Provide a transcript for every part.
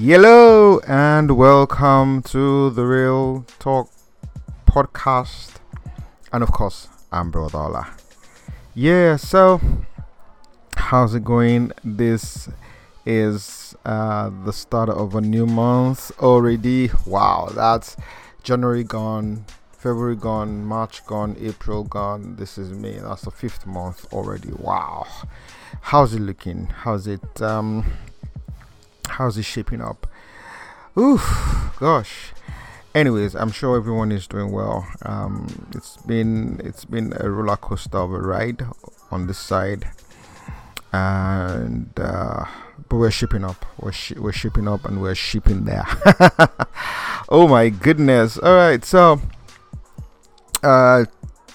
Hello and welcome to the Real Talk podcast. And of course, I'm Brother Ola. Yeah, so how's it going? This is uh, the start of a new month already. Wow, that's January gone, February gone, March gone, April gone. This is May. That's the fifth month already. Wow. How's it looking? How's it um how's it shaping up? Oof, gosh. Anyways, I'm sure everyone is doing well. Um, it's been it's been a roller coaster of a ride on this side, and uh, but we're shipping up. We're sh- we're shipping up, and we're shipping there. oh my goodness! All right, so uh,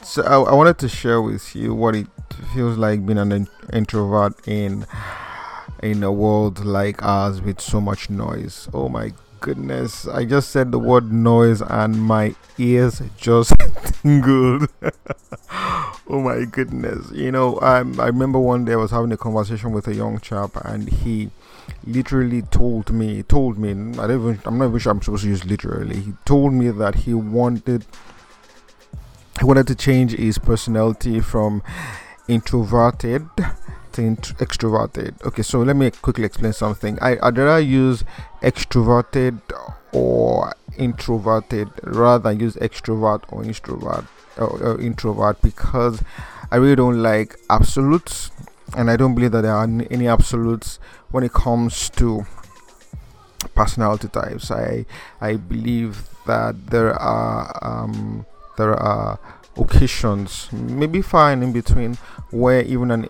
so I, I wanted to share with you what it feels like being an in- introvert in in a world like ours with so much noise. Oh my goodness. I just said the word noise and my ears just tingled. oh my goodness. You know, I remember one day I was having a conversation with a young chap and he literally told me, told me, I don't even, I'm not even sure I'm supposed to use literally. He told me that he wanted, he wanted to change his personality from introverted to extroverted. Okay, so let me quickly explain something. I, I'd rather use extroverted or introverted rather than use extrovert or introvert or, or introvert because I really don't like absolutes and I don't believe that there are any absolutes when it comes to personality types. I I believe that there are um, there are occasions, maybe fine in between, where even an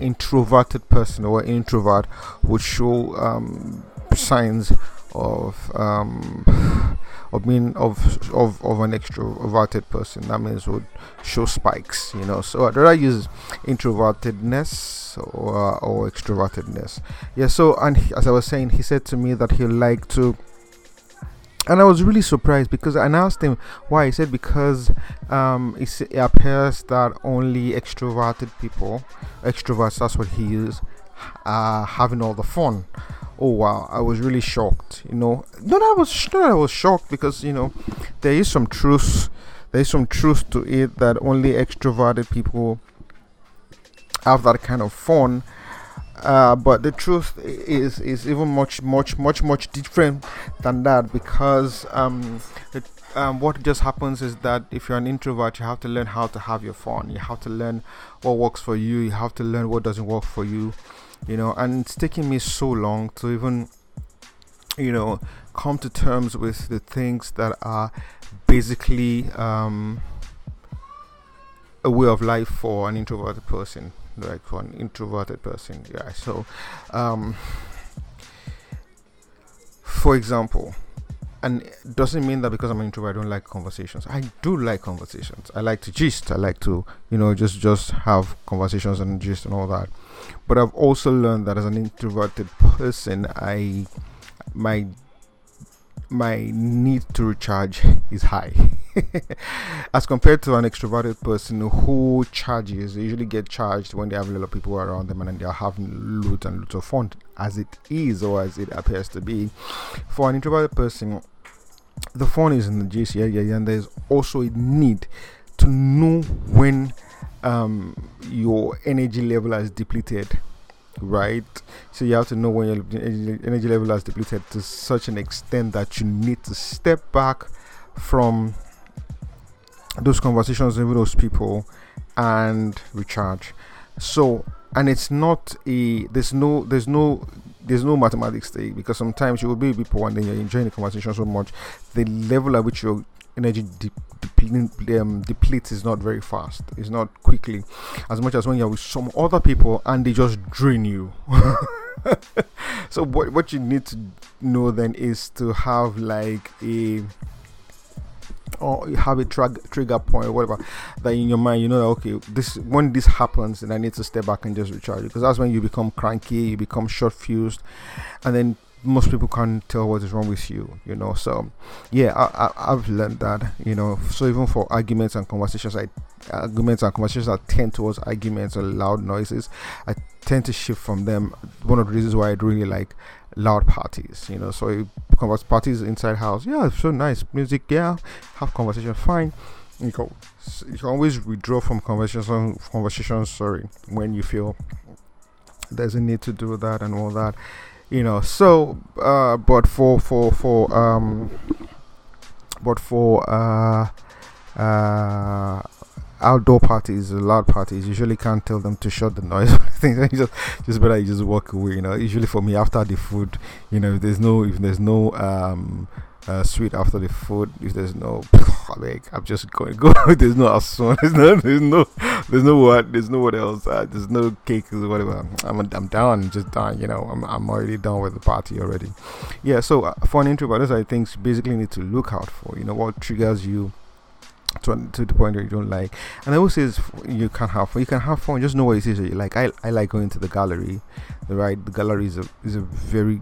introverted person or introvert would show um, signs of um, of being of of of an extroverted person. That means would show spikes, you know. So rather use introvertedness or or extrovertedness. Yeah. So and he, as I was saying, he said to me that he liked to and I was really surprised because I asked him why. He said because um, it appears that only extroverted people, extroverts, that's what he is, are having all the fun. Oh wow, I was really shocked. You know, not I was not I was shocked because you know there is some truth, there is some truth to it that only extroverted people have that kind of fun uh, but the truth is is even much much much much different than that because um, it, um, what just happens is that if you're an introvert you have to learn how to have your fun. You have to learn what works for you. You have to learn what doesn't work for you you know and it's taking me so long to even you know come to terms with the things that are basically um, a way of life for an introverted person like for an introverted person yeah so um for example and it doesn't mean that because I'm an introvert I don't like conversations. I do like conversations. I like to gist. I like to, you know, just just have conversations and gist and all that. But I've also learned that as an introverted person, I my my need to recharge is high as compared to an extroverted person who charges they usually get charged when they have a lot of people around them and they're having loot and loot of fun as it is or as it appears to be for an introverted person the fun is in the GC area and there's also a need to know when um, your energy level has depleted right? So you have to know when your energy level has depleted to such an extent that you need to step back from those conversations with those people and recharge. So and it's not a there's no there's no there's no mathematics there because sometimes you will be with people and then you're enjoying the conversation so much the level at which your energy de- um, depletes is not very fast. It's not quickly, as much as when you're with some other people and they just drain you. so what what you need to know then is to have like a or you have a tra- trigger point or whatever that in your mind you know okay this when this happens then i need to step back and just recharge. Because that's when you become cranky you become short fused and then most people can't tell what is wrong with you you know? So yeah I, I, i've learned that you know? So even for arguments and conversations i arguments and conversations that tend towards arguments or loud noises. I tend to shift from them. One of the reasons why i really like loud parties you know so converse parties inside house. Yeah so nice. Music yeah have conversation fine. You can, you can always withdraw from conversations conversations sorry when you feel there's a need to do that and all that you know. So uh but for for for um but for uh uh outdoor parties loud parties usually can't tell them to shut the noise things just just better you just walk away you know usually for me after the food you know if there's no if there's no um uh, sweet after the food. If there's no, like I'm just going go. there's no asson. There's no. There's no. There's no what. There's no what else. Uh, there's no cake or whatever. I'm I'm down. Just done. You know. I'm I'm already done with the party already. Yeah. So uh, for an introvert, those are things basically need to look out for. You know what triggers you to, to the point where you don't like. And I always say you can have fun. You can have fun. Just know what it is that you like. I, I like going to the gallery. Right, the gallery is a is a very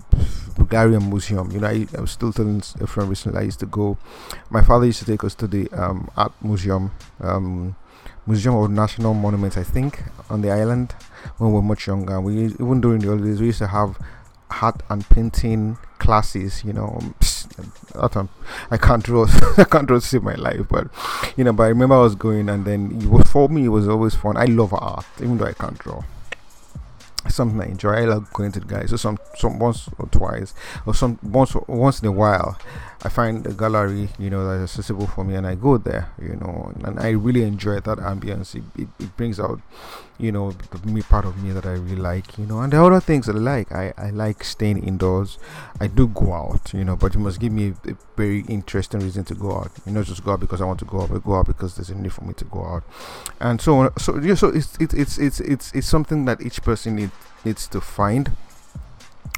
Bulgarian museum. You know, I, I was still telling a friend recently. I used to go. My father used to take us to the um, art museum, um, museum of national monuments. I think on the island when we were much younger. We even during the holidays we used to have art and painting classes. You know. I can't draw. I can't draw to save my life, but you know. But I remember I was going, and then was for me. It was always fun. I love art, even though I can't draw something I enjoy. I like going to the guys. So some some once or twice or some once once in a while I find a gallery, you know, that's accessible for me and I go there, you know, and I really enjoy that ambience. It, it, it brings out, you know, the me part of me that I really like, you know, and the other things I like. I, I like staying indoors. I do go out, you know, but you must give me a, a very interesting reason to go out. You know, just go out because I want to go out, but go out because there's a need for me to go out. And so so yeah, so it's it, it's it's it's it's something that each person need, needs to find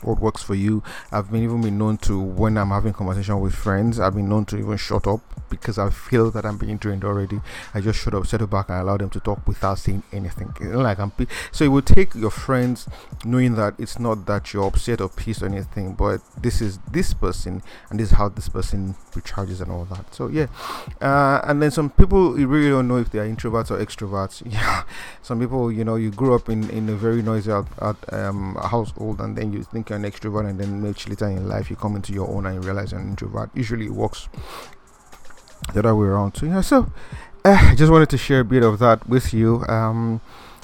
what works for you. I've been even been known to when I'm having conversation with friends, I've been known to even shut up because I feel that I'm being trained already. I just shut up, settle back, and allow them to talk without saying anything. Like I'm, so it will take your friends knowing that it's not that you're upset or pissed or anything, but this is this person, and this is how this person recharges and all that. So yeah, uh, and then some people you really don't know if they are introverts or extroverts. Yeah, some people you know you grew up in in a very noisy out, out, um, household, and then you think you're an extrovert, and then much later in life you come into your own and you realize you're an introvert. Usually it works the other way around too. Yeah, so uh, I just wanted to share a bit of that with you. Um,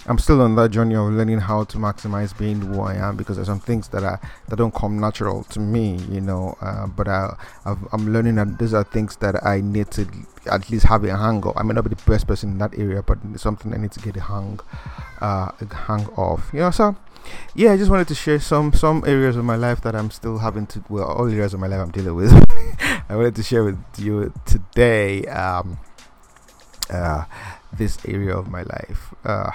I'm still on that journey of learning how to maximize being who I am because there's some things that are that don't come natural to me, you know. Uh, but I, i am learning that these are things that I need to at least have a hang of. I may not be the best person in that area, but it's something I need to get a hang, uh, a hang of. You know, so yeah, I just wanted to share some some areas of my life that I'm still having to. Well, all areas of my life I'm dealing with. I wanted to share with you today. Um, uh, this area of my life. Uh,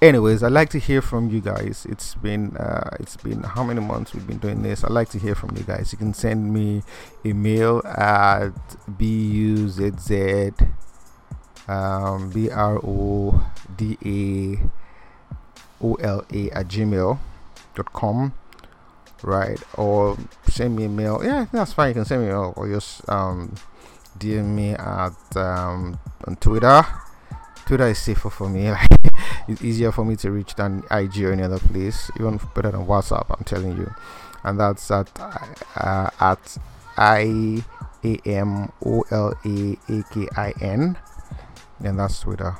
anyways, I'd like to hear from you guys. It's been uh, it's been how many months we've been doing this. I'd like to hear from you guys. You can send me a mail at buzz um, b r o d a o l a at gmail.com right or send me a mail yeah that's fine you can send me a mail or just um DM me at um on Twitter Twitter is safer for me. it's easier for me to reach than IG or any other place, even better than WhatsApp. I'm telling you, and that's at uh, at I A M O L A A K I N, and that's Twitter.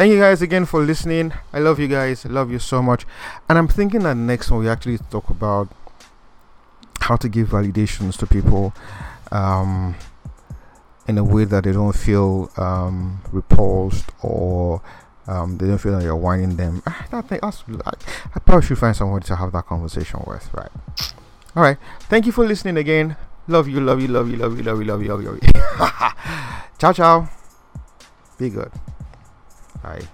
Thank you guys again for listening. I love you guys. I love you so much. And I'm thinking that next one we actually talk about how to give validations to people. Um, in a way that they don't feel um, repulsed or um, they don't feel like you're whining them. I, ah, think I, I probably should find someone to have that conversation with, right? All right. Thank you for listening again. Love you, love you, love you, love you, love you, love you, love you. Love you. ciao, ciao. Be good. Bye.